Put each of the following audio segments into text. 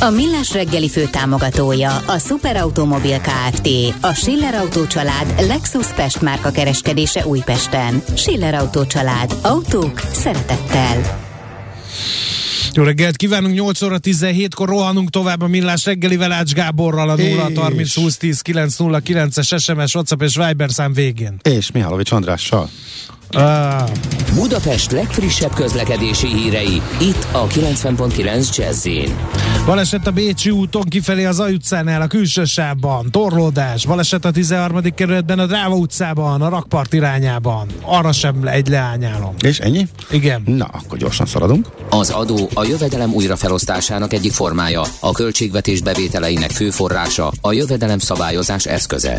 A Millás reggeli fő támogatója a Superautomobil KFT, a Schiller Auto család Lexus Pest márka kereskedése Újpesten. Schiller Auto család. Autók szeretettel. Jó reggelt kívánunk, 8 óra 17-kor rohanunk tovább a Millás reggelivel Ács Gáborral a 0 30 20 10 909 es SMS, WhatsApp és Viber szám végén. És Mihálovics Andrással. Uh. Budapest legfrissebb közlekedési hírei, itt a 90.9 jazz Baleset a Bécsi úton kifelé az Aj utcánál, a külső sávban, torlódás, baleset a 13. kerületben, a Dráva utcában, a rakpart irányában. Arra sem egy leányálom. És ennyi? Igen. Na, akkor gyorsan szaladunk. Az adó a jövedelem újrafelosztásának egyik formája, a költségvetés bevételeinek fő forrása, a jövedelem szabályozás eszköze.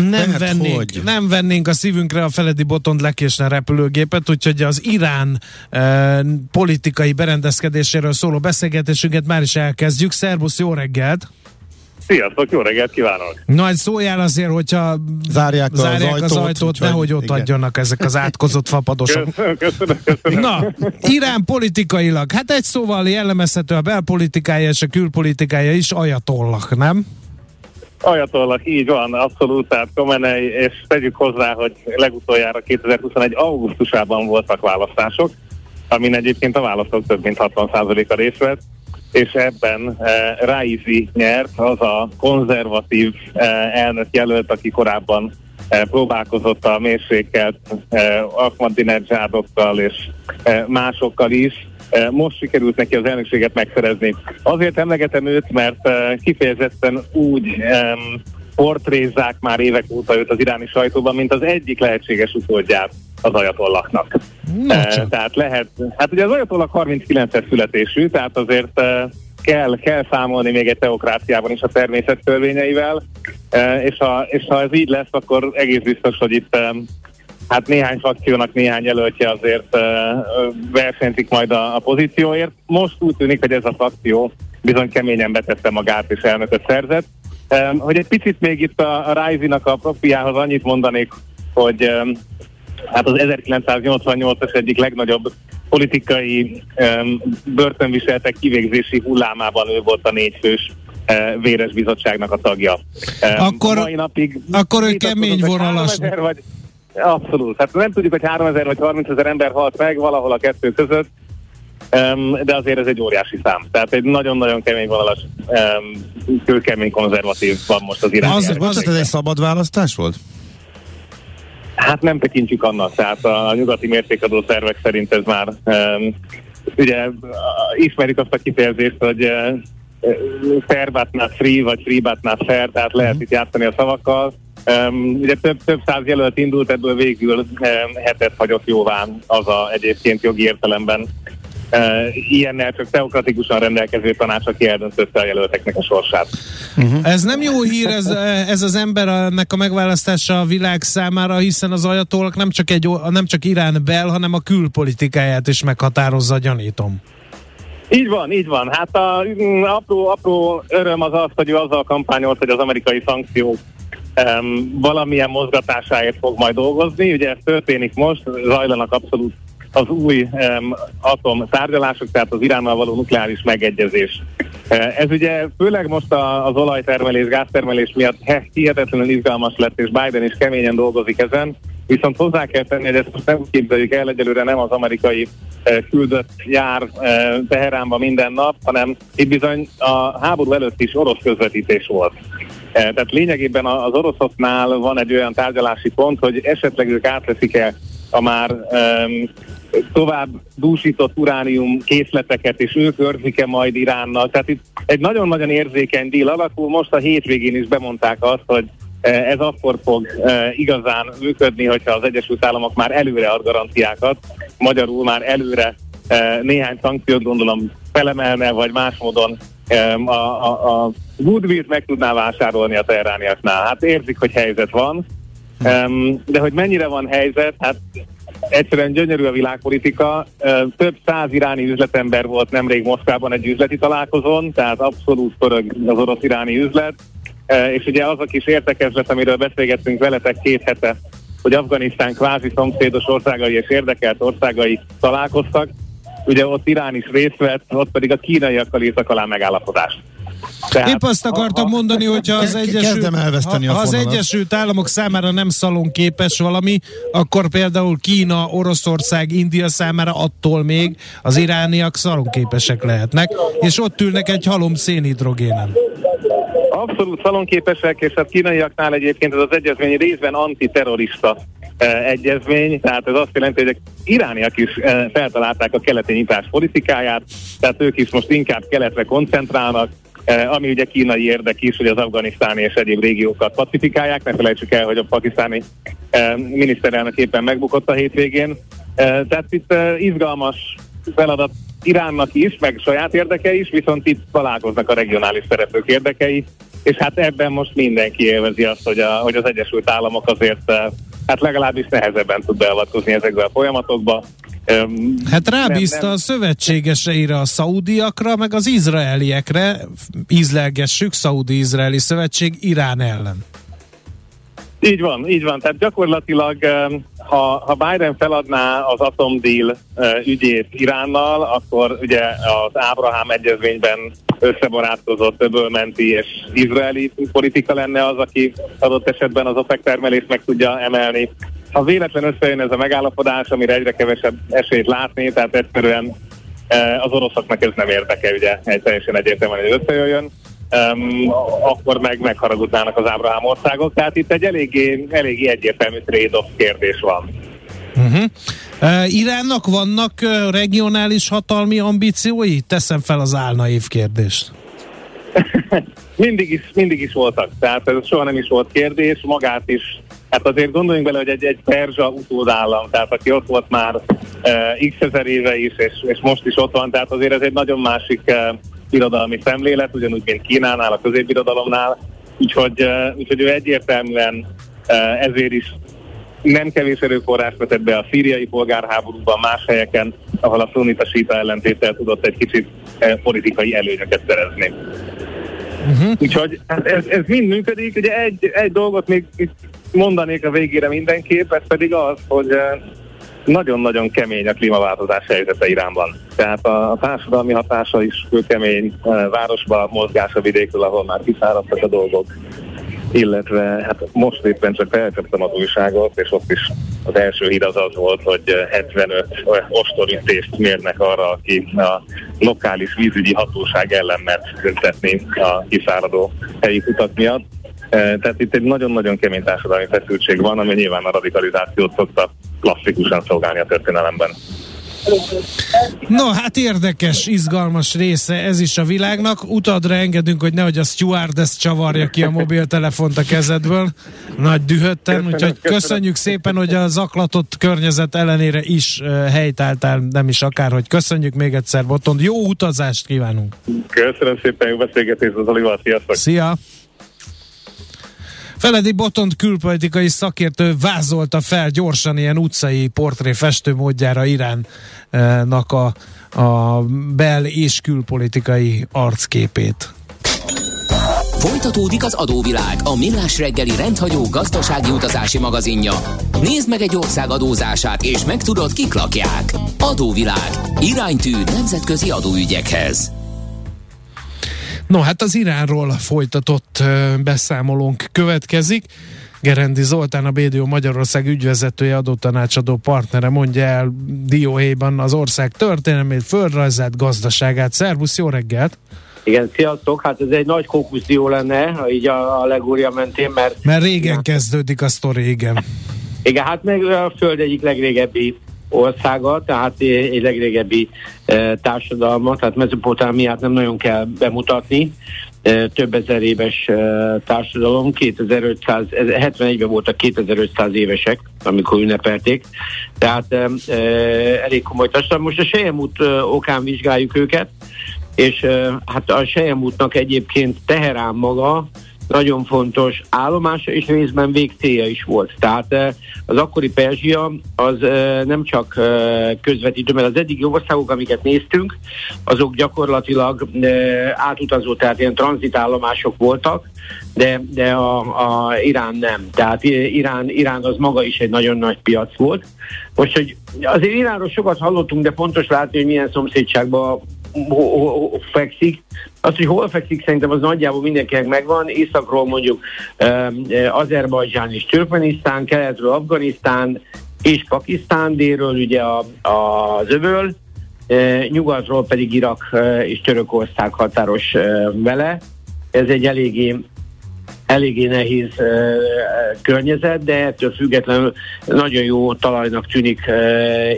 nem, vennénk, hogy? nem vennénk a szívünkre a Feledi Botond lekésne repülőgépet, úgyhogy az Irán e, politikai berendezkedéséről szóló beszélgetésünket már is elkezdjük. Szerbusz, jó reggelt! Sziasztok, jó reggelt kívánok! Nagy szóljál azért, hogyha zárják, zárják az ajtót, az ajtót nehogy ott igen. adjanak ezek az átkozott fapadosok. Köszönöm, köszönöm, köszönöm. Na, Irán politikailag, hát egy szóval jellemezhető a belpolitikája és a külpolitikája is ajatollak, nem? Ajatollak, így van, abszolút, tehát Komenei, és tegyük hozzá, hogy legutoljára 2021. augusztusában voltak választások, amin egyébként a választók több mint 60%-a részt vett, és ebben e, Raizi nyert, az a konzervatív e, elnök jelölt, aki korábban e, próbálkozott a mérsékelt e, Ahmadinejadokkal és e, másokkal is, most sikerült neki az elnökséget megszerezni. Azért emlegetem őt, mert kifejezetten úgy um, portrézzák már évek óta őt az iráni sajtóban, mint az egyik lehetséges utódját az ajatollaknak. Uh, tehát lehet, hát ugye az ajatollak 39-es születésű, tehát azért uh, kell, kell számolni még egy teokráciában is a természet törvényeivel, uh, és, ha, és ha ez így lesz, akkor egész biztos, hogy itt hát néhány frakciónak néhány jelöltje azért versenyzik majd a, a pozícióért. Most úgy tűnik, hogy ez a frakció bizony keményen betette magát és elnököt szerzett. Hogy egy picit még itt a, a Rise-nak a profiához annyit mondanék, hogy hát az 1988-as egyik legnagyobb politikai börtönviseltek kivégzési hullámában ő volt a négyfős véres bizottságnak a tagja. Akkor, mai napig akkor ő kemény vonalas. Vagy, Abszolút. Hát nem tudjuk, hogy 3000 vagy 30 ezer ember halt meg valahol a kettő között, de azért ez egy óriási szám. Tehát egy nagyon-nagyon kemény vonalas, kőkemény konzervatív van most az irány. Az, az ez egy szabad választás volt? Hát nem tekintjük annak, tehát a nyugati mértékadó szervek szerint ez már ugye ismerik azt a kifejezést, hogy uh, fair but not free, vagy free but not fair, tehát lehet uh-huh. itt játszani a szavakkal. Um, ugye több, több száz jelölt indult, ebből végül um, hetet hagyott jóvá az a egyébként jogi értelemben uh, ilyennel csak teokratikusan rendelkező tanács, aki eldöntötte a jelölteknek a sorsát. Uh-huh. Ez nem jó hír, ez, ez az ember ennek a megválasztása a világ számára, hiszen az ajatolak nem csak, egy, nem csak Irán bel, hanem a külpolitikáját is meghatározza, gyanítom. Így van, így van. Hát a mm, apró, apró öröm az az, hogy ő azzal kampányolt, hogy az amerikai szankciók um, valamilyen mozgatásáért fog majd dolgozni. Ugye ez történik most, zajlanak abszolút az új um, atom tárgyalások, tehát az Iránnal való nukleáris megegyezés. Ez ugye főleg most a, az olajtermelés, gáztermelés miatt hihetetlenül izgalmas lett, és Biden is keményen dolgozik ezen. Viszont hozzá kell tenni, hogy ezt most nem képzeljük el, egyelőre nem az amerikai uh, küldött jár uh, Teheránba minden nap, hanem itt bizony a háború előtt is orosz közvetítés volt. Eh, tehát lényegében az oroszoknál van egy olyan tárgyalási pont, hogy esetleg ők átveszik el a már um, tovább dúsított uránium készleteket, és ők őrzik-e majd Iránnal. Tehát itt egy nagyon-nagyon érzékeny díl alakul. Most a hétvégén is bemondták azt, hogy ez akkor fog igazán működni, hogyha az Egyesült Államok már előre ad garanciákat, magyarul már előre néhány szankciót gondolom felemelne, vagy más módon a, a, a goodwill meg tudná vásárolni a teherániaknál. Hát érzik, hogy helyzet van, de hogy mennyire van helyzet, hát egyszerűen gyönyörű a világpolitika. Több száz iráni üzletember volt nemrég Moszkvában egy üzleti találkozón, tehát abszolút pörög az orosz-iráni üzlet. És ugye az a kis értekezlet, amiről beszélgettünk veletek két hete, hogy Afganisztán kvázi szomszédos országai és érdekelt országai találkoztak, ugye ott Irán is részt vett, ott pedig a kínaiakkal írtak alá megállapodást. Tehát, Épp azt akartam ha, mondani, hogyha az, Egyesült, ha, ha az Egyesült Államok számára nem szalonképes valami, akkor például Kína, Oroszország, India számára attól még az irániak szalonképesek lehetnek, és ott ülnek egy halom szénhidrogénen. Abszolút szalonképesek, és hát kínaiaknál egyébként ez az egyezmény részben antiterrorista egyezmény, tehát ez azt jelenti, hogy irániak is feltalálták a keleti nyitás politikáját, tehát ők is most inkább keletre koncentrálnak, ami ugye kínai érdek is, hogy az afganisztáni és egyéb régiókat pacifikálják, ne felejtsük el, hogy a pakisztáni miniszterelnök éppen megbukott a hétvégén. Tehát itt izgalmas feladat Iránnak is, meg saját érdeke is, viszont itt találkoznak a regionális szereplők érdekei, és hát ebben most mindenki élvezi azt, hogy, a, hogy az Egyesült Államok azért hát legalábbis nehezebben tud beavatkozni ezekbe a folyamatokba. Hát rábízta a szövetségeseire, a szaudiakra, meg az izraeliekre, ízlelgessük, Szaudi-Izraeli Szövetség Irán ellen. Így van, így van. Tehát gyakorlatilag, ha, ha Biden feladná az atomdeal ügyét Iránnal, akkor ugye az Ábrahám egyezményben összebarátkozott öbölmenti és izraeli politika lenne az, aki adott esetben az OPEC termelést meg tudja emelni. Ha véletlen összejön ez a megállapodás, amire egyre kevesebb esélyt látni, tehát egyszerűen az oroszoknak ez nem érdeke, ugye egy teljesen egyértelműen, hogy összejöjjön um, akkor meg megharagudnának az Ábrahám országok. Tehát itt egy eléggé, eléggé egyértelmű trade-off kérdés van. Uh-huh. Uh, Iránnak vannak uh, regionális hatalmi ambíciói? Teszem fel az álnaív kérdést. mindig, is, mindig is voltak, tehát ez soha nem is volt kérdés, magát is. Hát azért gondoljunk bele, hogy egy, egy perzsa utódállam, tehát aki ott volt már uh, x ezer éve is, és, és most is ott van, tehát azért ez egy nagyon másik uh, birodalmi szemlélet, ugyanúgy, mint Kínánál, a középbirodalomnál, úgyhogy, úgyhogy ő egyértelműen ezért is nem kevés erőforrás vetett be a szíriai polgárháborúban, más helyeken, ahol a szunita síta ellentéttel tudott egy kicsit politikai előnyöket szerezni. Uh-huh. Úgyhogy hát ez, ez mind működik. Ugye egy, egy dolgot még mondanék a végére mindenképp, ez pedig az, hogy nagyon-nagyon kemény a klímaváltozás helyzete Iránban. Tehát a, társadalmi hatása is kemény, városba mozgás a vidékről, ahol már kiszáradtak a dolgok illetve hát most éppen csak felcsaptam az újságot, és ott is az első hír az az volt, hogy 75 ostorítést mérnek arra, aki a lokális vízügyi hatóság ellen mert tüntetni a kiszáradó helyi utak miatt. Tehát itt egy nagyon-nagyon kemény társadalmi feszültség van, ami nyilván a radikalizációt szokta klasszikusan szolgálni a történelemben. No, hát érdekes, izgalmas része ez is a világnak. Utadra engedünk, hogy nehogy a stewardess csavarja ki a mobiltelefont a kezedből. Nagy dühötten, köszönöm, úgyhogy köszönöm. köszönjük szépen, hogy a zaklatott környezet ellenére is uh, helytáltál, nem is akár, hogy köszönjük még egyszer, Botond. Jó utazást kívánunk! Köszönöm szépen, jó beszélgetést az Olival, sziasztok! Szia! Feledi Botont külpolitikai szakértő vázolta fel gyorsan ilyen utcai portré festőmódjára Iránnak a, a bel- és külpolitikai arcképét. Folytatódik az adóvilág, a millás reggeli rendhagyó gazdasági utazási magazinja. Nézd meg egy ország adózását, és megtudod, kik lakják. Adóvilág. Iránytű nemzetközi adóügyekhez. No, hát az Iránról folytatott beszámolónk következik. Gerendi Zoltán, a BDO Magyarország ügyvezetője, adótanácsadó partnere mondja el dióhéjban az ország történelmét, földrajzát, gazdaságát. Szervusz, jó reggelt! Igen, sziasztok! Hát ez egy nagy kókuszdió lenne, így a, a legúrja mentén, mert... Mert régen kezdődik a sztori, igen. Igen, hát meg a Föld egyik legrégebbi országa, tehát egy legrégebbi e, társadalma, tehát Mezopotámiát nem nagyon kell bemutatni, e, több ezer éves e, társadalom, 2500, 71-ben voltak 2500 évesek, amikor ünnepelték, tehát elég komoly társadalom. Most a Sejemút okán vizsgáljuk őket, és hát a Sejemútnak egyébként Teherán maga nagyon fontos állomása és részben végcélja is volt. Tehát eh, az akkori Perzsia az eh, nem csak eh, közvetítő, mert az eddigi országok, amiket néztünk, azok gyakorlatilag átutazó, tehát ilyen tranzitállomások voltak, de, de a, a Irán nem. Tehát Irán, Irán az maga is egy nagyon nagy piac volt. Most, hogy azért Iránról sokat hallottunk, de fontos látni, hogy milyen szomszédságban fekszik. Az, hogy hol fekszik, szerintem az nagyjából mindenkinek megvan. Északról mondjuk Azerbajdzsán és Türkmenisztán, keletről Afganisztán és Pakisztán, délről ugye a, a, az öböl, nyugatról pedig Irak és Törökország határos vele. Ez egy eléggé eléggé nehéz környezet, de ettől függetlenül nagyon jó talajnak tűnik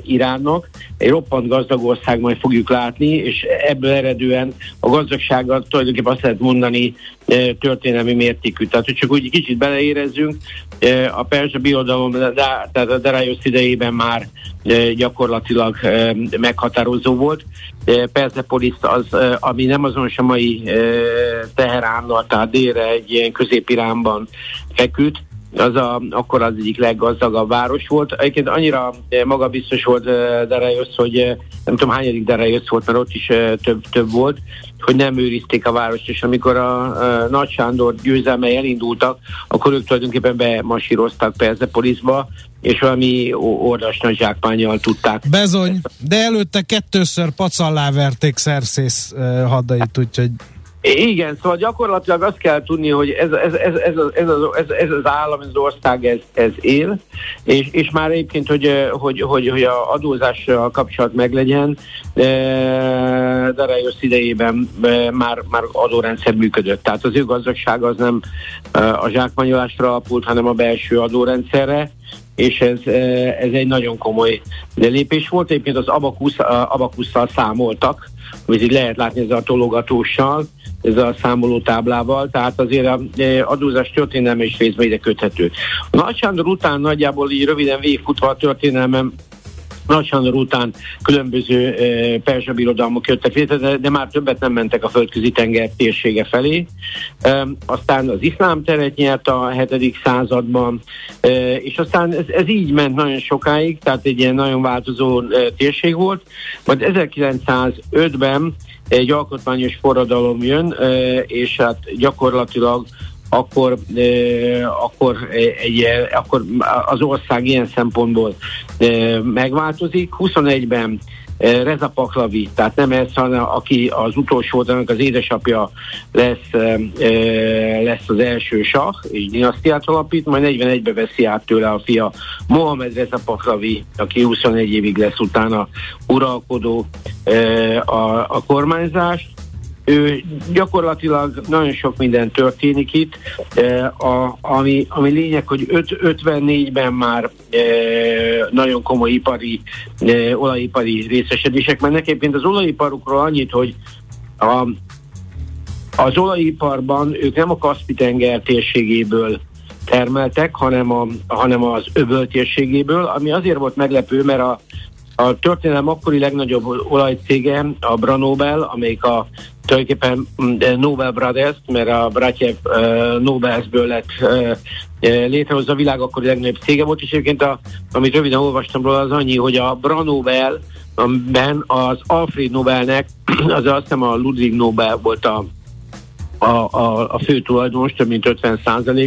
Iránnak. Egy roppant gazdag ország majd fogjuk látni, és ebből eredően a gazdagságot tulajdonképpen azt lehet mondani történelmi mértékű. Tehát, hogy csak úgy kicsit beleérezzünk, uh, a perzsa birodalom, tehát a Darius idejében már gyakorlatilag meghatározó volt. Persepolis az, ami nem azonos a mai Teheránnal, tehát délre egy ilyen középiránban feküdt, az a, akkor az egyik leggazdagabb város volt. Egyébként annyira magabiztos volt Darius, hogy nem tudom hányadik Darius volt, mert ott is több, több volt, hogy nem őrizték a várost, és amikor a, a Nagy Sándor győzelmei elindultak, akkor ők tulajdonképpen bemasíroztak Persepolisba, és valami ordas nagy zsákmányjal tudták. Bezony, de előtte kettőször pacallá verték Szerszész hadait, úgyhogy igen, szóval gyakorlatilag azt kell tudni, hogy ez, ez, ez, ez, ez, ez, ez az állam, ez az ország, ez, ez él, és, és már egyébként, hogy, hogy, hogy, hogy a adózással kapcsolat meglegyen, Darajosz idejében már, már adórendszer működött. Tehát az ő gazdagság az nem a zsákmányolásra alapult, hanem a belső adórendszerre, és ez, ez egy nagyon komoly lépés volt. Egyébként az abakusz, abakusszal számoltak, amit így lehet látni ezzel a tologatóssal, ezzel a számoló táblával, tehát azért a adózás történelme is részben ide köthető. A Nagy Sándor után nagyjából így röviden végigfutva a történelmem nagy Sándor után különböző e, perzsa birodalmak jöttek létre, de, de már többet nem mentek a földközi tenger térsége felé. Aztán az iszlám teret nyert a 7. században, e, és aztán ez, ez így ment nagyon sokáig, tehát egy ilyen nagyon változó e, térség volt. Majd 1905-ben egy alkotmányos forradalom jön, és hát gyakorlatilag akkor, akkor, egy, akkor az ország ilyen szempontból megváltozik. 21-ben Reza Pahlavi, tehát nem ez, hanem aki az utolsó, annak az édesapja lesz, lesz az első sah, és dinasztiát alapít, majd 41-ben veszi át tőle a fia Mohamed Reza Pahlavi, aki 21 évig lesz utána uralkodó a, a kormányzást, ő gyakorlatilag nagyon sok minden történik itt, a, ami, ami lényeg, hogy 54-ben már e, nagyon komoly ipari, e, olajipari részesedések mennek. Egyébként az olajiparukról annyit, hogy a, az olajiparban ők nem a Kaspi-tenger térségéből termeltek, hanem, a, hanem az öböl térségéből, ami azért volt meglepő, mert a, a történelem akkori legnagyobb olajcége a Branobel, amelyik a tulajdonképpen mm, Nobel Brothers, mert a Bratyev uh, Nobelsből lett létrehozza a világ akkori legnagyobb cége volt, és egyébként a, amit röviden olvastam róla, az annyi, hogy a Branobel ben az Alfred Nobelnek, az azt hiszem a Ludwig Nobel volt a a, a, a fő tulajdonos több mint 50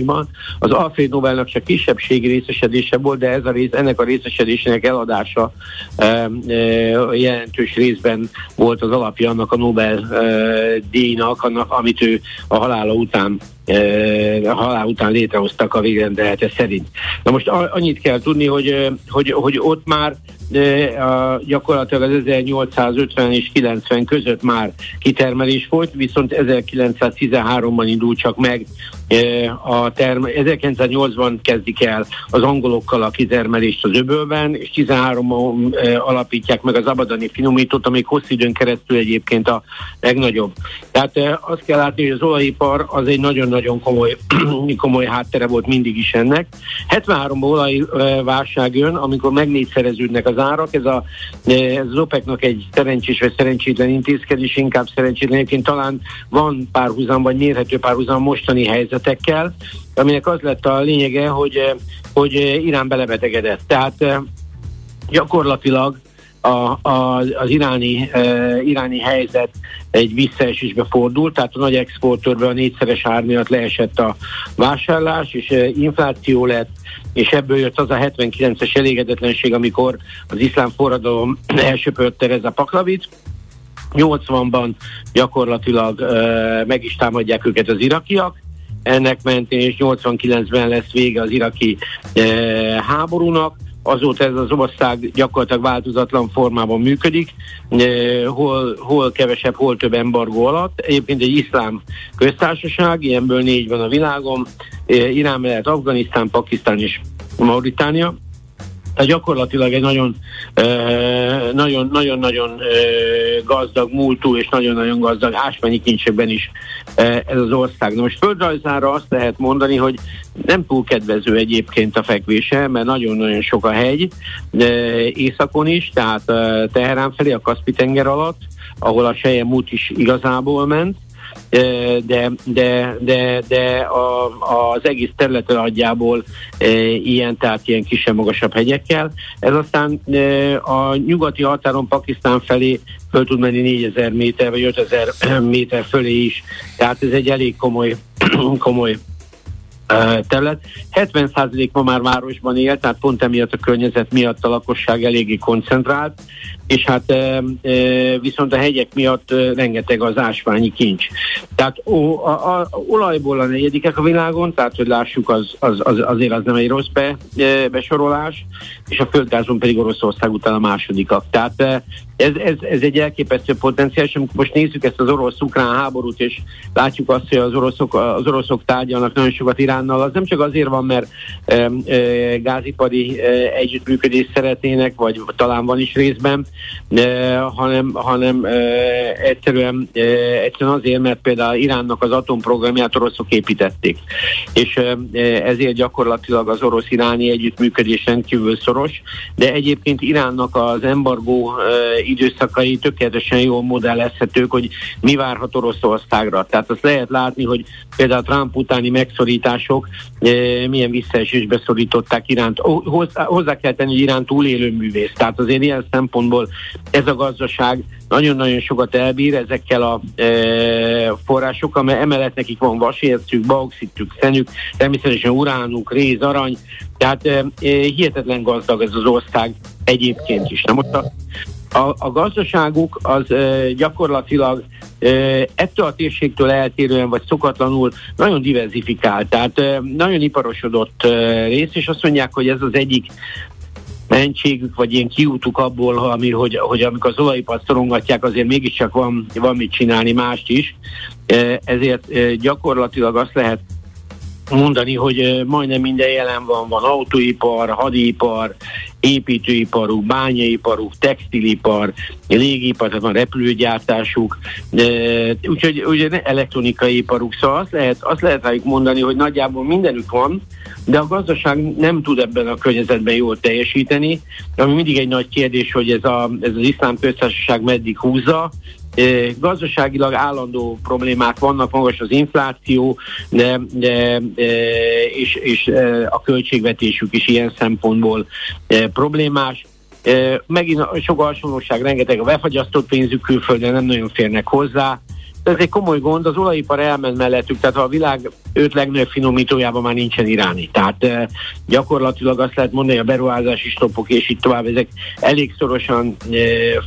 ban Az Alfred Nobelnak csak kisebbségi részesedése volt, de ez a rész, ennek a részesedésének eladása e, e, jelentős részben volt az alapja annak a Nobel e, annak, amit ő a halála után a halál után létrehoztak a végrendelete szerint. Na most annyit kell tudni, hogy, hogy, hogy ott már a, gyakorlatilag az 1850 és 90 között már kitermelés volt, viszont 1913-ban indult csak meg a term 1908-ban kezdik el az angolokkal a kitermelést az öbölben, és 13-ban alapítják meg az abadani finomítót, amik hosszú időn keresztül egyébként a legnagyobb. Tehát azt kell látni, hogy az olajipar az egy nagyon-nagyon komoly, komoly háttere volt mindig is ennek. 73-ban olajválság jön, amikor megnégyszereződnek az árak, ez, a, ez az OPEC-nak egy szerencsés vagy szerencsétlen intézkedés, inkább szerencsétlen, egyébként talán van párhuzam, vagy mérhető párhuzam mostani helyzetekkel, aminek az lett a lényege, hogy, hogy Irán belebetegedett. Tehát gyakorlatilag a, a, az iráni, e, iráni helyzet egy visszaesésbe fordult, tehát a nagy exportőrbe a négyszeres ár miatt leesett a vásárlás, és e, infláció lett, és ebből jött az a 79-es elégedetlenség, amikor az iszlám forradalom elsöpörte ez a paklavit, 80-ban gyakorlatilag e, meg is támadják őket az irakiak, ennek mentén, és 89-ben lesz vége az iraki e, háborúnak, azóta ez az ország gyakorlatilag változatlan formában működik, hol, hol kevesebb, hol több embargó alatt. Egyébként egy iszlám köztársaság, ilyenből négy van a világon, Irán mellett Afganisztán, Pakisztán és Mauritánia. Tehát gyakorlatilag egy nagyon, nagyon, nagyon, nagyon gazdag múltú és nagyon-nagyon gazdag ásványi kincsekben is ez az ország. Na most földrajzára azt lehet mondani, hogy nem túl kedvező egyébként a fekvése, mert nagyon-nagyon sok a hegy, északon is, tehát Teherán felé, a Kaspi-tenger alatt, ahol a Sejem út is igazából ment, de, de, de, de a, az egész terület adjából ilyen, tehát ilyen kisebb-magasabb hegyekkel. Ez aztán a nyugati határon Pakisztán felé föl tud menni 4000 méter vagy 5000 méter fölé is, tehát ez egy elég komoly, komoly terület. 70% ma már városban él, tehát pont emiatt a környezet miatt a lakosság eléggé koncentrált, és hát viszont a hegyek miatt rengeteg az ásványi kincs. Tehát ó, a, a, olajból a negyedikek a világon, tehát hogy lássuk, az, az, az, azért az nem egy rossz be, besorolás, és a földgázon pedig Oroszország után a másodikak. Tehát ez, ez, ez egy elképesztő potenciál, és amikor most nézzük ezt az orosz-ukrán háborút, és látjuk azt, hogy az oroszok, az oroszok tárgyalnak nagyon sokat Iránnal, az nem csak azért van, mert e, e, gázipari e, együttműködést szeretnének, vagy talán van is részben, e, hanem, hanem e, egyszerűen, e, egyszerűen azért, mert például Iránnak az atomprogramját oroszok építették. És e, ezért gyakorlatilag az orosz-iráni együttműködés rendkívül szoros, de egyébként Iránnak az embargó e, időszakai tökéletesen jól modellezhetők, hogy mi várhat Oroszországra. Tehát azt lehet látni, hogy például Trump utáni megszorítások e, milyen visszaesésbe szorították Iránt. Hozzá, kell tenni, hogy Irán túlélő művész. Tehát azért ilyen szempontból ez a gazdaság nagyon-nagyon sokat elbír ezekkel a e, forrásokkal, mert emellett nekik van vasércük, bauxitük, szenük, természetesen uránuk, réz, arany, tehát e, hihetetlen gazdag ez az ország egyébként is. Na most a, a, a gazdaságuk az e, gyakorlatilag ettől a térségtől eltérően, vagy szokatlanul nagyon diversifikált, tehát nagyon iparosodott rész, és azt mondják, hogy ez az egyik mentségük, vagy ilyen kiútuk abból, ami, hogy, hogy amikor az olajipart szorongatják, azért mégiscsak van, van mit csinálni mást is. Ezért gyakorlatilag azt lehet mondani, hogy majdnem minden jelen van, van autóipar, hadipar, építőiparuk, bányaiparuk, textilipar, légipar, tehát van repülőgyártásuk, úgyhogy ugye elektronikai iparuk, szóval azt lehet, azt lehet rájuk mondani, hogy nagyjából mindenük van, de a gazdaság nem tud ebben a környezetben jól teljesíteni, ami mindig egy nagy kérdés, hogy ez, a, ez az iszlám köztársaság meddig húzza, Gazdaságilag állandó problémák vannak, magas az infláció, de, de, és, és a költségvetésük is ilyen szempontból problémás. Megint sok hasonlóság, rengeteg a befagyasztott pénzük külföldön, nem nagyon férnek hozzá, ez egy komoly gond, az olajipar elment mellettük, tehát a világ öt legnagyobb finomítójában már nincsen iráni. Tehát e, gyakorlatilag azt lehet mondani, a beruházási stoppok és itt tovább, ezek elég szorosan e,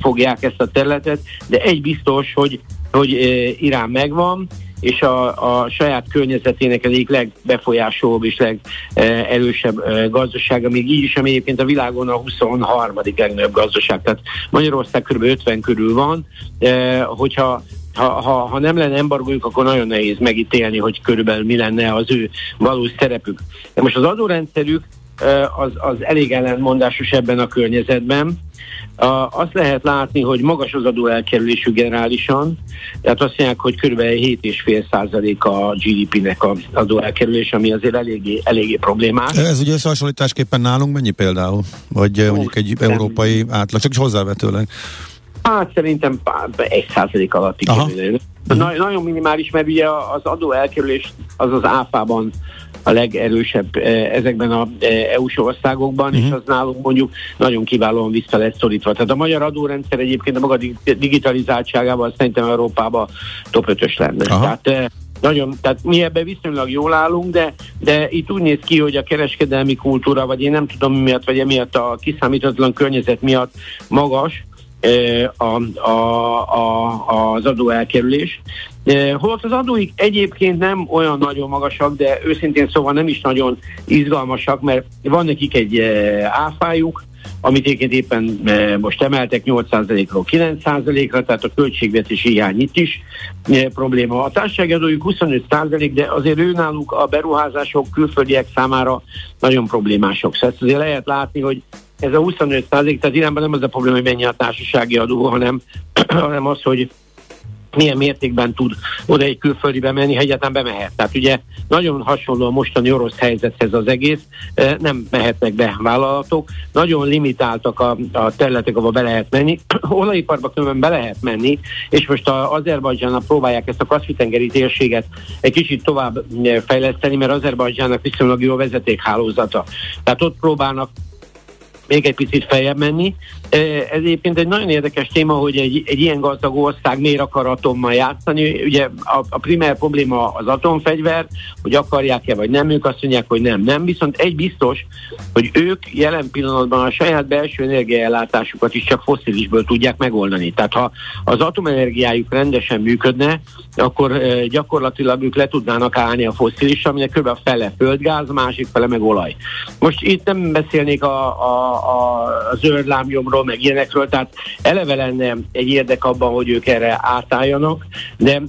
fogják ezt a területet, de egy biztos, hogy, hogy e, Irán megvan, és a, a saját környezetének egyik legbefolyásolóbb és legerősebb gazdasága, még így is, ami egyébként a világon a 23. legnagyobb gazdaság. Tehát Magyarország kb. 50 körül van. Hogyha ha, ha, ha nem lenne embargójuk, akkor nagyon nehéz megítélni, hogy körülbelül mi lenne az ő valós szerepük. De most az adórendszerük az, az elég ellentmondásos ebben a környezetben. Azt lehet látni, hogy magas az adó elkerülésű generálisan, tehát azt mondják, hogy kb. 7,5% a GDP-nek az adó elkerülés, ami azért eléggé, eléggé problémás. Ez ugye összehasonlításképpen nálunk mennyi például? Vagy Ó, mondjuk egy nem. európai átlag, csak is hozzávetőleg. Hát szerintem egy százalék alatti kerül. Na, nagyon minimális, mert ugye az adó elkerülés az az áfában a legerősebb eh, ezekben a eh, EU-s országokban, uh-huh. és mhm. az nálunk mondjuk nagyon kiválóan vissza lett szorítva. Tehát a magyar adórendszer egyébként a maga digitalizáltságával szerintem Európában top 5-ös lenne. Aha. Tehát eh, nagyon, tehát mi ebben viszonylag jól állunk, de, de itt úgy néz ki, hogy a kereskedelmi kultúra, vagy én nem tudom mi miatt, vagy emiatt a kiszámítatlan környezet miatt magas, a, a, a, az adóelkerülés. Holott az adóik egyébként nem olyan nagyon magasak, de őszintén szóval nem is nagyon izgalmasak, mert van nekik egy áfájuk, amit egyébként éppen most emeltek 8%-ról 9%-ra, tehát a költségvetési hiány itt is probléma. A társasági adójuk 25%, de azért ő náluk a beruházások külföldiek számára nagyon problémások. Szóval azért lehet látni, hogy ez a 25 százalék, tehát irányban nem az a probléma, hogy mennyi a társasági adó, hanem, hanem az, hogy milyen mértékben tud oda egy külföldibe menni, ha egyáltalán bemehet. Tehát ugye nagyon hasonló a mostani orosz helyzethez az egész, nem mehetnek be vállalatok, nagyon limitáltak a, a területek, ahol be lehet menni, olajiparba különben be lehet menni, és most a Azerbajdzsánnal próbálják ezt a Kaszfi-tengeri térséget egy kicsit tovább fejleszteni, mert Azerbajdzsának viszonylag jó vezetékhálózata. Tehát ott próbálnak még egy picit feljebb menni. Ez egyébként egy nagyon érdekes téma, hogy egy, egy ilyen gazdag ország miért akar atommal játszani. Ugye a, a primer probléma az atomfegyver, hogy akarják-e vagy nem, ők azt mondják, hogy nem. Nem, viszont egy biztos, hogy ők jelen pillanatban a saját belső energiaellátásukat is csak foszilisből tudják megoldani. Tehát ha az atomenergiájuk rendesen működne, akkor gyakorlatilag ők le tudnának állni a foszilis, aminek kb. a fele földgáz, másik fele meg olaj. Most itt nem beszélnék a, a, a, a zöld lámnyomról, meg ilyenekről, tehát eleve lenne egy érdek abban, hogy ők erre átálljanak, de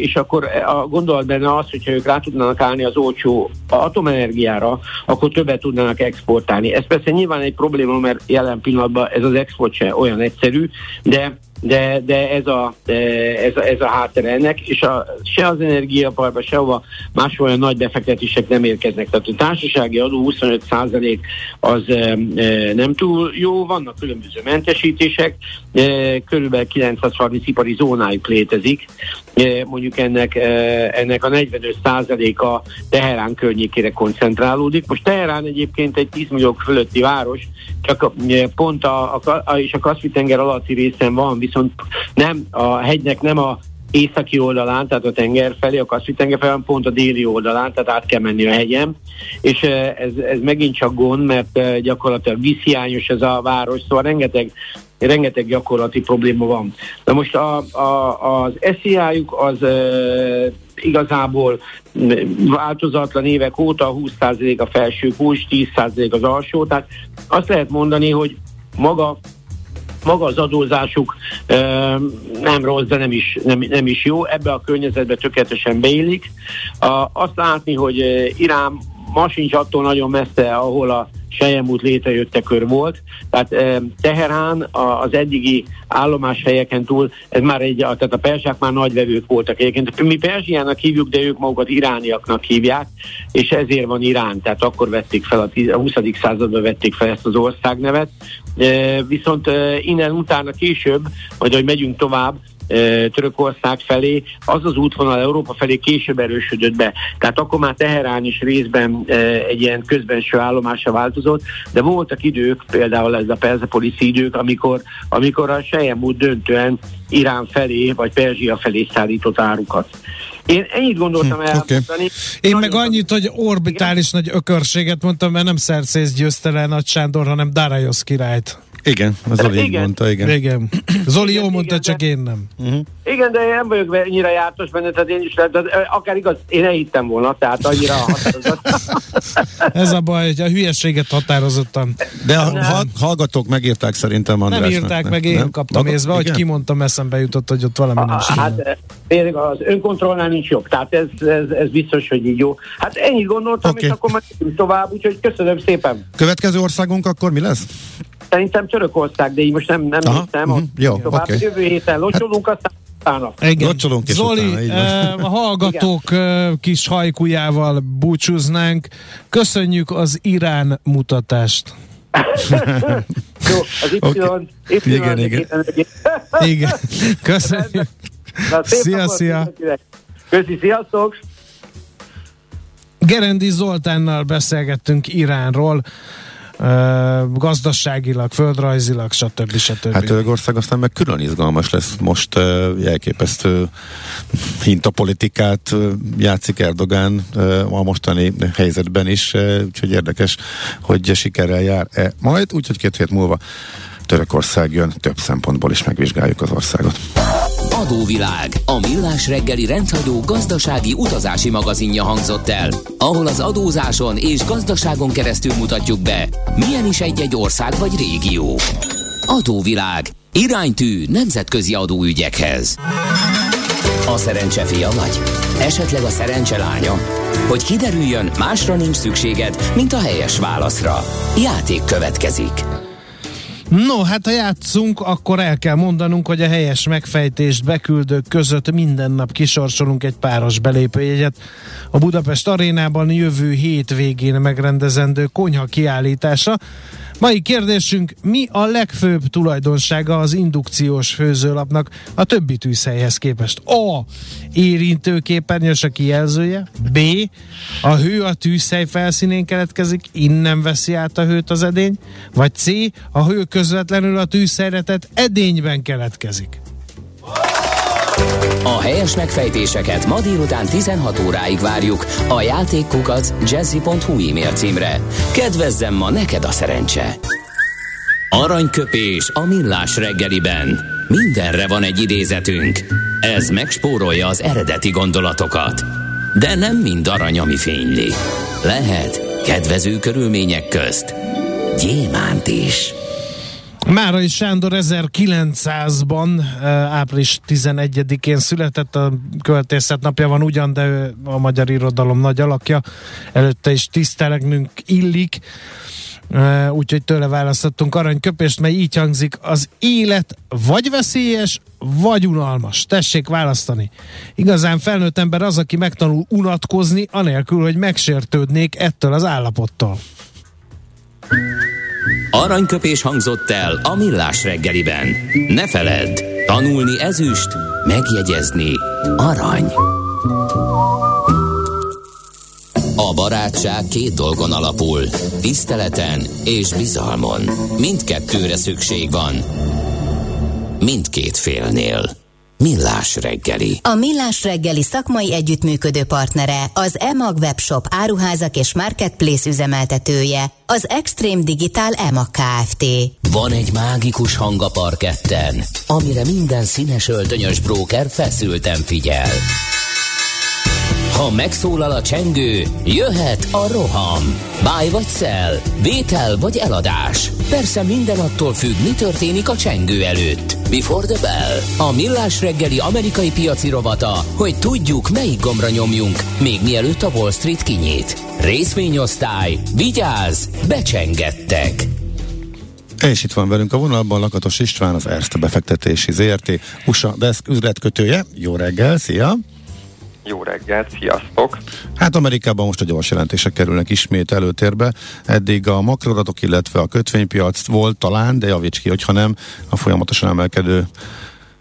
és akkor a gondolat benne az, hogyha ők rá tudnának állni az olcsó atomenergiára, akkor többet tudnának exportálni. Ez persze nyilván egy probléma, mert jelen pillanatban ez az export se olyan egyszerű, de de, de ez, a, ez, a, ez a háttere ennek, és a, se az energiaparba, se a más olyan nagy befektetések nem érkeznek. Tehát a társasági adó 25% az e, nem túl jó, vannak különböző mentesítések, e, körülbelül 930 ipari zónájuk létezik, mondjuk ennek, e, ennek a 45%-a Teherán környékére koncentrálódik. Most Teherán egyébként egy 10 millió fölötti város, csak pont a, a, a, és a Kaszpi-tenger alatti részen van, viszont nem, a hegynek nem a északi oldalán, tehát a tenger felé, a Kaszpi tenger felé, pont a déli oldalán, tehát át kell menni a hegyem, és ez, ez megint csak gond, mert gyakorlatilag vízhiányos ez a város, szóval rengeteg rengeteg gyakorlati probléma van. De most a, a, az SZIA-juk az e, igazából változatlan évek óta 20% a felső kulcs, 10% az alsó, tehát azt lehet mondani, hogy maga maga az adózásuk e, nem rossz, de nem is, nem, nem is jó. Ebbe a környezetbe tökéletesen beillik. A, azt látni, hogy Irán ma sincs attól nagyon messze, ahol a Sejemút létrejöttekör volt. Tehát Teherán az eddigi állomáshelyeken túl, ez már egy, tehát a persák már nagyvevők voltak egyébként. Mi Perzsiának hívjuk, de ők magukat irániaknak hívják, és ezért van Irán, tehát akkor vették fel, a 20. században vették fel ezt az országnevet. Viszont innen utána később, majd hogy megyünk tovább, Törökország felé, az az útvonal Európa felé később erősödött be. Tehát akkor már Teherán is részben egy ilyen közbenső állomása változott, de voltak idők, például ez a Persepolis idők, amikor, amikor a Sejemút döntően Irán felé, vagy Perzsia felé szállított árukat. Én ennyit gondoltam hm, elmondani. Okay. Én meg annyit, hogy orbitális igen? nagy ökörséget mondtam, mert nem Szerszész győzte le Nagy Sándor, hanem Darajosz királyt. Igen, az Zoli igen. mondta, igen. Igen. Zoli jól mondta, igen, csak én nem. Uh-huh. Igen, de én nem vagyok ennyire jártos benne, tehát én is, de akár igaz, én elhittem volna, tehát annyira határozott. Ez a baj, hogy a hülyeséget határozottan. De a hallgatók megírták szerintem Andrásnak. Nem írták meg, én nem? kaptam észbe, hogy kimondtam, eszembe jutott, hogy ott valami nem Hát tényleg az önkontrollnál nincs jobb, tehát ez, ez, ez biztos, hogy így jó. Hát ennyit gondoltam, okay. és akkor majd tovább, úgyhogy köszönöm szépen. Következő országunk akkor mi lesz? Szerintem Törökország, de így most nem, nem Aha, hiszem. Uh-huh, jó, tovább. Okay. Jövő héten locsolunk, aztán utána. Igen. Locsolunk is Zoli, utána, a hallgatók Igen. kis hajkujával búcsúznánk. Köszönjük az Irán mutatást. Jó, az Y, okay. y igen, igen. igen. Köszönjük. Na, szia, szia. Köszi, sziasztok. Gerendi Zoltánnal beszélgettünk Iránról gazdaságilag, földrajzilag, stb. stb. Hát Törökország aztán meg külön izgalmas lesz. Most elképesztő hintapolitikát játszik Erdogán a mostani helyzetben is, úgyhogy érdekes, hogy sikerrel jár-e majd, úgyhogy két hét múlva Törökország jön, több szempontból is megvizsgáljuk az országot. Adóvilág, a millás reggeli rendhagyó gazdasági utazási magazinja hangzott el, ahol az adózáson és gazdaságon keresztül mutatjuk be, milyen is egy-egy ország vagy régió. Adóvilág, iránytű nemzetközi adóügyekhez. A szerencse fia vagy? Esetleg a szerencse lánya? Hogy kiderüljön, másra nincs szükséged, mint a helyes válaszra. Játék következik. No, hát ha játszunk, akkor el kell mondanunk, hogy a helyes megfejtést beküldők között minden nap kisorsolunk egy páros belépőjegyet. A Budapest arénában jövő hét végén megrendezendő konyha kiállítása. Mai kérdésünk, mi a legfőbb tulajdonsága az indukciós főzőlapnak a többi tűzhelyhez képest? A. Érintőképernyős a kijelzője. B. A hő a tűzhely felszínén keletkezik, innen veszi át a hőt az edény. Vagy C. A hő közvetlenül a tűzhelyre edényben keletkezik. A helyes megfejtéseket ma délután 16 óráig várjuk a játékkukac jazzy.hu e-mail címre. Kedvezzem ma neked a szerencse! Aranyköpés a millás reggeliben. Mindenre van egy idézetünk. Ez megspórolja az eredeti gondolatokat. De nem mind arany, ami fényli. Lehet kedvező körülmények közt gyémánt is. Márai Sándor 1900-ban, április 11-én született, a költészet napja van ugyan, de ő a magyar irodalom nagy alakja, előtte is tisztelegnünk illik, úgyhogy tőle választottunk aranyköpést, mely így hangzik, az élet vagy veszélyes, vagy unalmas. Tessék választani. Igazán felnőtt ember az, aki megtanul unatkozni, anélkül, hogy megsértődnék ettől az állapottól. Aranyköpés hangzott el a millás reggeliben. Ne feledd, tanulni ezüst, megjegyezni arany. A barátság két dolgon alapul, tiszteleten és bizalmon. Mindkettőre szükség van. Mindkét félnél. Millás reggeli. A Millás reggeli szakmai együttműködő partnere, az EMAG webshop áruházak és marketplace üzemeltetője, az Extreme Digital EMAG Kft. Van egy mágikus hang a parketten, amire minden színes öltönyös bróker feszülten figyel. Ha megszólal a csengő, jöhet a roham. Báj vagy szel, vétel vagy eladás. Persze minden attól függ, mi történik a csengő előtt. Before the bell. A millás reggeli amerikai piaci rovata, hogy tudjuk, melyik gombra nyomjunk, még mielőtt a Wall Street kinyit. Részvényosztály, vigyáz, becsengettek. És itt van velünk a vonalban Lakatos István, az Erste befektetési ZRT USA Desk üzletkötője. Jó reggel, szia! Jó reggelt, sziasztok! Hát Amerikában most a gyors jelentések kerülnek ismét előtérbe. Eddig a makroadatok, illetve a kötvénypiac volt talán, de javíts ki, hogyha nem, a folyamatosan emelkedő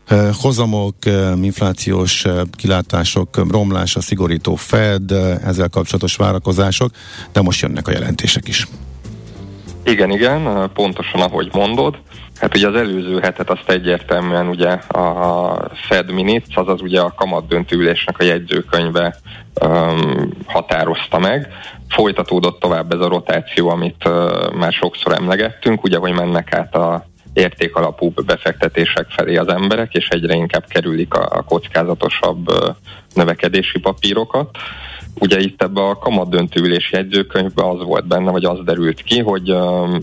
eh, hozamok, eh, inflációs eh, kilátások, romlása, szigorító Fed, ezzel kapcsolatos várakozások, de most jönnek a jelentések is. Igen, igen, pontosan ahogy mondod. Hát ugye az előző hetet azt egyértelműen ugye a Fed Minutes, azaz ugye a kamat döntőülésnek a jegyzőkönyve um, határozta meg. Folytatódott tovább ez a rotáció, amit uh, már sokszor emlegettünk, ugye, hogy mennek át a értékalapú befektetések felé az emberek, és egyre inkább kerülik a, a kockázatosabb növekedési papírokat. Ugye itt ebbe a kamatdöntőülési jegyzőkönyvben az volt benne, vagy az derült ki, hogy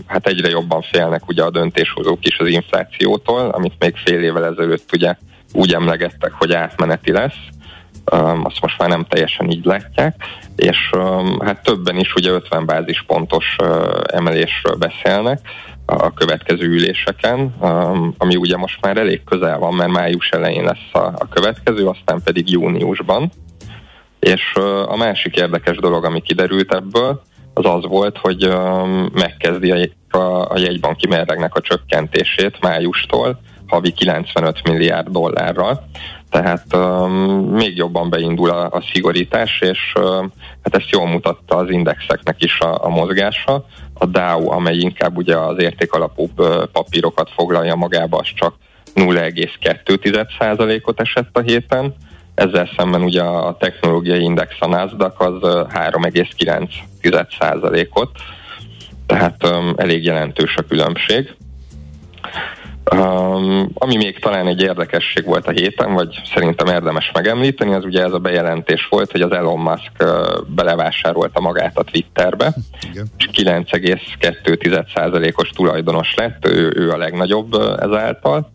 hát egyre jobban félnek ugye a döntéshozók is az inflációtól, amit még fél évvel ezelőtt ugye úgy emlegettek, hogy átmeneti lesz, azt most már nem teljesen így látják, és hát többen is ugye 50 bázispontos emelésről beszélnek a következő üléseken, ami ugye most már elég közel van, mert május elején lesz a következő, aztán pedig júniusban. És a másik érdekes dolog, ami kiderült ebből, az az volt, hogy megkezdi a, a jegybanki merregnek a csökkentését májustól havi 95 milliárd dollárral. Tehát um, még jobban beindul a, a szigorítás, és um, hát ezt jól mutatta az indexeknek is a, a mozgása. A Dow, amely inkább ugye az értékalapúbb uh, papírokat foglalja magába, az csak 0,2%-ot esett a héten, ezzel szemben ugye a technológiai index a Nasdaq az 3,9%-ot, tehát um, elég jelentős a különbség. Um, ami még talán egy érdekesség volt a héten, vagy szerintem érdemes megemlíteni, az ugye ez a bejelentés volt, hogy az Elon Musk uh, belevásárolta magát a Twitterbe, Igen. és 9,2%-os tulajdonos lett, ő, ő a legnagyobb uh, ezáltal,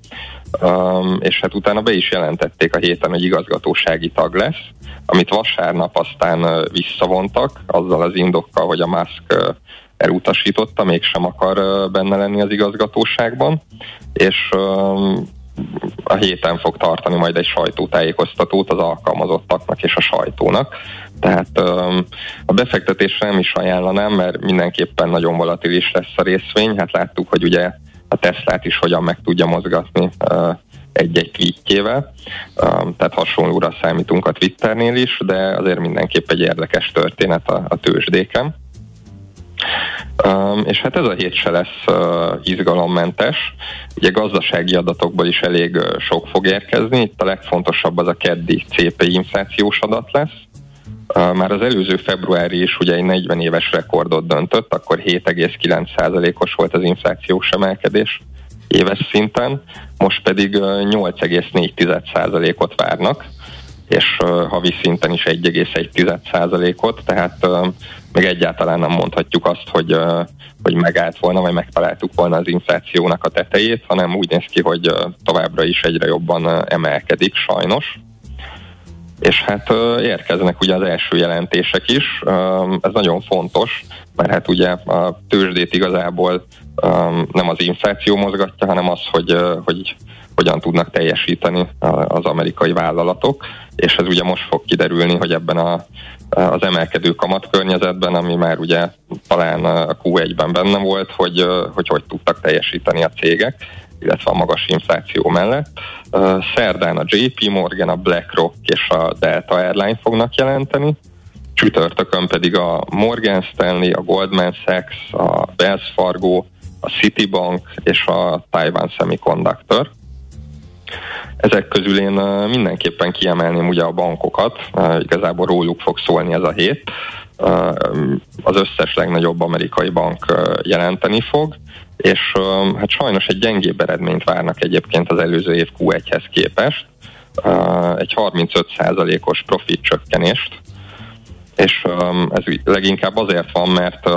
um, és hát utána be is jelentették a héten, hogy igazgatósági tag lesz, amit vasárnap aztán uh, visszavontak, azzal az indokkal, hogy a Musk uh, elutasította, mégsem akar benne lenni az igazgatóságban, és a héten fog tartani majd egy sajtótájékoztatót az alkalmazottaknak és a sajtónak. Tehát a befektetésre nem is ajánlanám, mert mindenképpen nagyon volatilis lesz a részvény. Hát láttuk, hogy ugye a Teslát is hogyan meg tudja mozgatni egy-egy tweetjével, tehát hasonlóra számítunk a Twitternél is, de azért mindenképp egy érdekes történet a, a tőzsdéken. Um, és hát ez a hét se lesz uh, izgalommentes. Ugye gazdasági adatokból is elég uh, sok fog érkezni. Itt a legfontosabb az a keddi CPI inflációs adat lesz. Már az előző februári is ugye egy 40 éves rekordot döntött, akkor 7,9%-os volt az inflációs emelkedés éves szinten, most pedig uh, 8,4%-ot várnak és havi szinten is 1,1%-ot, tehát még egyáltalán nem mondhatjuk azt, hogy, hogy megállt volna, vagy megtaláltuk volna az inflációnak a tetejét, hanem úgy néz ki, hogy továbbra is egyre jobban emelkedik, sajnos. És hát érkeznek ugye az első jelentések is, ez nagyon fontos, mert hát ugye a tőzsdét igazából nem az infláció mozgatja, hanem az, hogy, hogy hogyan tudnak teljesíteni az amerikai vállalatok, és ez ugye most fog kiderülni, hogy ebben a, az emelkedő kamat környezetben, ami már ugye talán a Q1-ben benne volt, hogy, hogy hogy tudtak teljesíteni a cégek, illetve a magas infláció mellett. Szerdán a JP Morgan, a BlackRock és a Delta Airline fognak jelenteni, csütörtökön pedig a Morgan Stanley, a Goldman Sachs, a Wells Fargo, a Citibank és a Taiwan Semiconductor. Ezek közül én mindenképpen kiemelném ugye a bankokat, igazából róluk fog szólni ez a hét. Az összes legnagyobb amerikai bank jelenteni fog, és hát sajnos egy gyengébb eredményt várnak egyébként az előző év Q1-hez képest, egy 35%-os profit csökkenést, és ez leginkább azért van, mert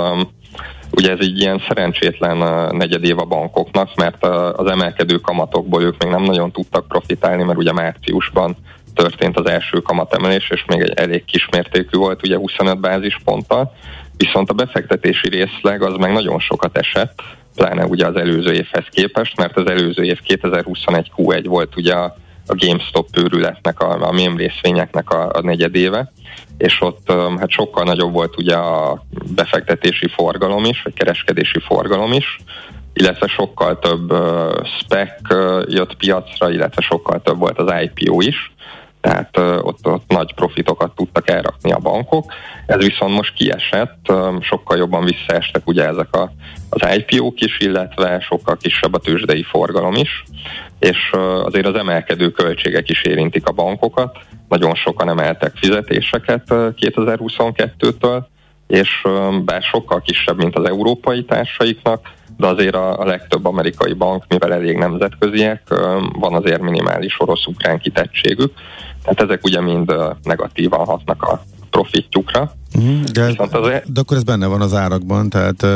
Ugye ez egy ilyen szerencsétlen negyedév a bankoknak, mert az emelkedő kamatokból ők még nem nagyon tudtak profitálni, mert ugye márciusban történt az első kamatemelés, és még egy elég kismértékű volt, ugye 25 bázisponttal, viszont a befektetési részleg az meg nagyon sokat esett, pláne ugye az előző évhez képest, mert az előző év 2021 Q1 volt ugye a, a GameStop őrületnek, a, a mém részvényeknek a, a negyedéve, és ott hát sokkal nagyobb volt ugye a befektetési forgalom is, vagy kereskedési forgalom is, illetve sokkal több spec jött piacra, illetve sokkal több volt az IPO is, tehát ott, ott nagy profitokat tudtak elrakni a bankok. Ez viszont most kiesett, sokkal jobban visszaestek ugye ezek a, az IPO-k is, illetve sokkal kisebb a tőzsdei forgalom is, és azért az emelkedő költségek is érintik a bankokat, nagyon sokan emeltek fizetéseket 2022-től, és bár sokkal kisebb, mint az európai társaiknak, de azért a, a legtöbb amerikai bank, mivel elég nemzetköziek, van azért minimális orosz-ukrán kitettségük, tehát ezek ugye mind negatívan hatnak a profitjukra. Mm, de, azért... de akkor ez benne van az árakban, tehát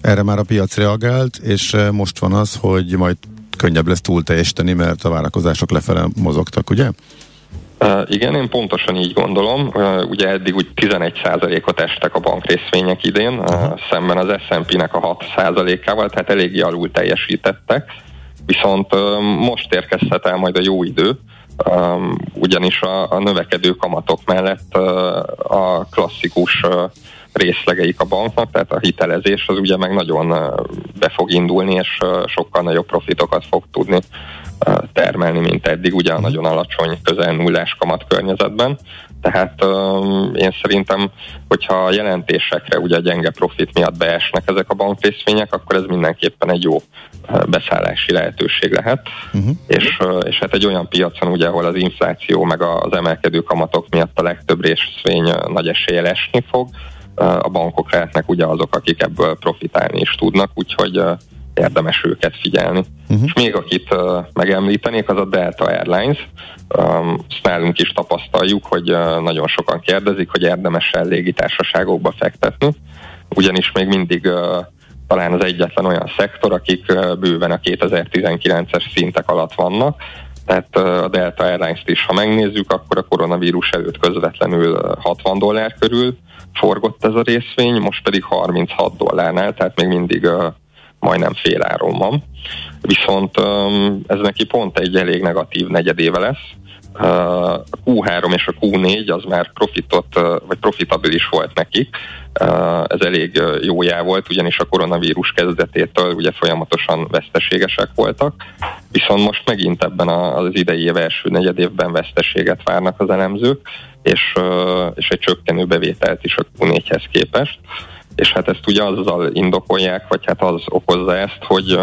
erre már a piac reagált, és most van az, hogy majd könnyebb lesz túl teljesíteni, mert a várakozások lefele mozogtak, ugye? Igen, én pontosan így gondolom. Ugye eddig úgy 11%-ot estek a bankrészvények idén, uh, szemben az S&P-nek a 6%-ával, tehát eléggé alul teljesítettek. Viszont most érkezhet el majd a jó idő, ugyanis a, a növekedő kamatok mellett a klasszikus részlegeik a banknak, tehát a hitelezés az ugye meg nagyon be fog indulni, és sokkal nagyobb profitokat fog tudni termelni, mint eddig, ugye a mhm. nagyon alacsony közel nullás kamat környezetben. Tehát um, én szerintem, hogyha a jelentésekre ugye a gyenge profit miatt beesnek ezek a bankrészvények, akkor ez mindenképpen egy jó beszállási lehetőség lehet. Uh-huh. És, és hát egy olyan piacon, ugye, ahol az infláció meg az emelkedő kamatok miatt a legtöbb részvény nagy eséllyel esni fog, a bankok lehetnek ugye azok, akik ebből profitálni is tudnak, úgyhogy érdemes őket figyelni. Uh-huh. És még akit uh, megemlítenék, az a Delta Airlines. Um, ezt nálunk is tapasztaljuk, hogy uh, nagyon sokan kérdezik, hogy érdemes-e légitársaságokba fektetni, ugyanis még mindig uh, talán az egyetlen olyan szektor, akik uh, bőven a 2019-es szintek alatt vannak, tehát a Delta Airlines-t is, ha megnézzük, akkor a koronavírus előtt közvetlenül 60 dollár körül forgott ez a részvény, most pedig 36 dollárnál, tehát még mindig majdnem fél áron van. Viszont ez neki pont egy elég negatív negyedéve lesz. A Q3 és a Q4 az már profitot, vagy profitabilis volt nekik. Ez elég jó já volt, ugyanis a koronavírus kezdetétől ugye folyamatosan veszteségesek voltak. Viszont most megint ebben az idei év első negyedévben veszteséget várnak az elemzők, és, és egy csökkenő bevételt is a Q4-hez képest és hát ezt ugye azzal indokolják, vagy hát az okozza ezt, hogy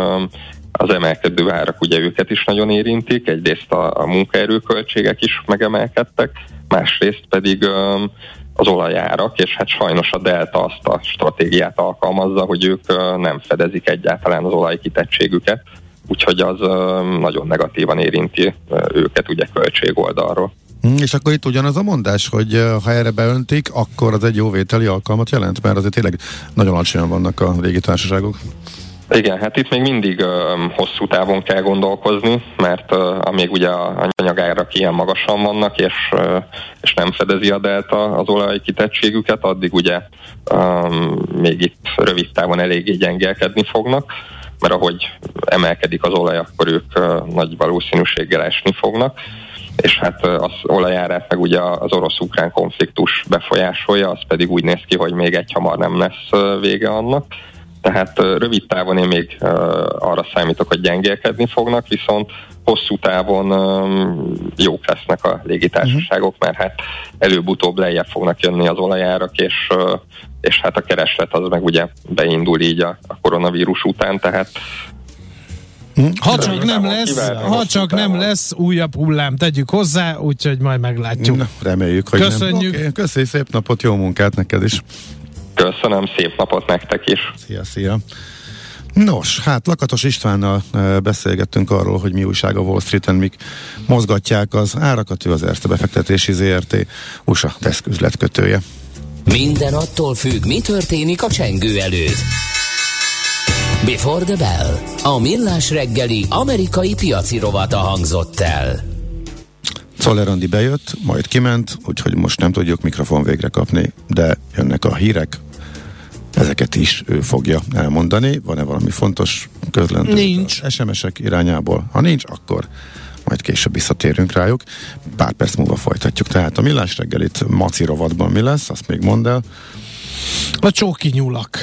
az emelkedő árak ugye őket is nagyon érintik, egyrészt a, a munkaerőköltségek is megemelkedtek, másrészt pedig az olajárak, és hát sajnos a Delta azt a stratégiát alkalmazza, hogy ők nem fedezik egyáltalán az olajkitettségüket, úgyhogy az nagyon negatívan érinti őket ugye költségoldalról. Hm, és akkor itt ugyanaz a mondás, hogy ha erre beöntik, akkor az egy jó vételi alkalmat jelent, mert azért tényleg nagyon alacsonyan vannak a légitársaságok. Igen, hát itt még mindig uh, hosszú távon kell gondolkozni, mert uh, amíg ugye a anyagárak ilyen magasan vannak, és, uh, és nem fedezi a delta az olaj kitettségüket, addig ugye um, még itt rövid távon eléggé gyengelkedni fognak, mert ahogy emelkedik az olaj, akkor ők uh, nagy valószínűséggel esni fognak és hát az olajárát meg ugye az orosz-ukrán konfliktus befolyásolja, az pedig úgy néz ki, hogy még egy hamar nem lesz vége annak. Tehát rövid távon én még arra számítok, hogy gyengélkedni fognak, viszont hosszú távon jók lesznek a légitársaságok, mert hát előbb-utóbb lejjebb fognak jönni az olajárak, és, és hát a kereslet az meg ugye beindul így a, a koronavírus után, tehát? Ha csak nem lesz, ha csak nem lesz újabb hullám, tegyük hozzá, úgyhogy majd meglátjuk. Na, reméljük, hogy Köszönjük. nem. Okay, köszönjük, szép napot, jó munkát neked is. Köszönöm, szép napot nektek is. Szia, szia. Nos, hát Lakatos Istvánnal beszélgettünk arról, hogy mi újság a Wall Street-en, mik mozgatják az árakat, ő az Erste befektetési ZRT USA deszküzletkötője. Minden attól függ, mi történik a csengő előtt. Before the Bell. A millás reggeli amerikai piaci rovata hangzott el. Czoller Andi bejött, majd kiment, úgyhogy most nem tudjuk mikrofon végre kapni, de jönnek a hírek, ezeket is ő fogja elmondani. Van-e valami fontos közlendő? Nincs. SMS-ek irányából. Ha nincs, akkor majd később visszatérünk rájuk. Pár perc múlva folytatjuk. Tehát a millás reggelit maci rovatban mi lesz, azt még mondd el. A csóki nyulak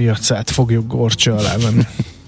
piacát fogjuk gorcsa alá venni.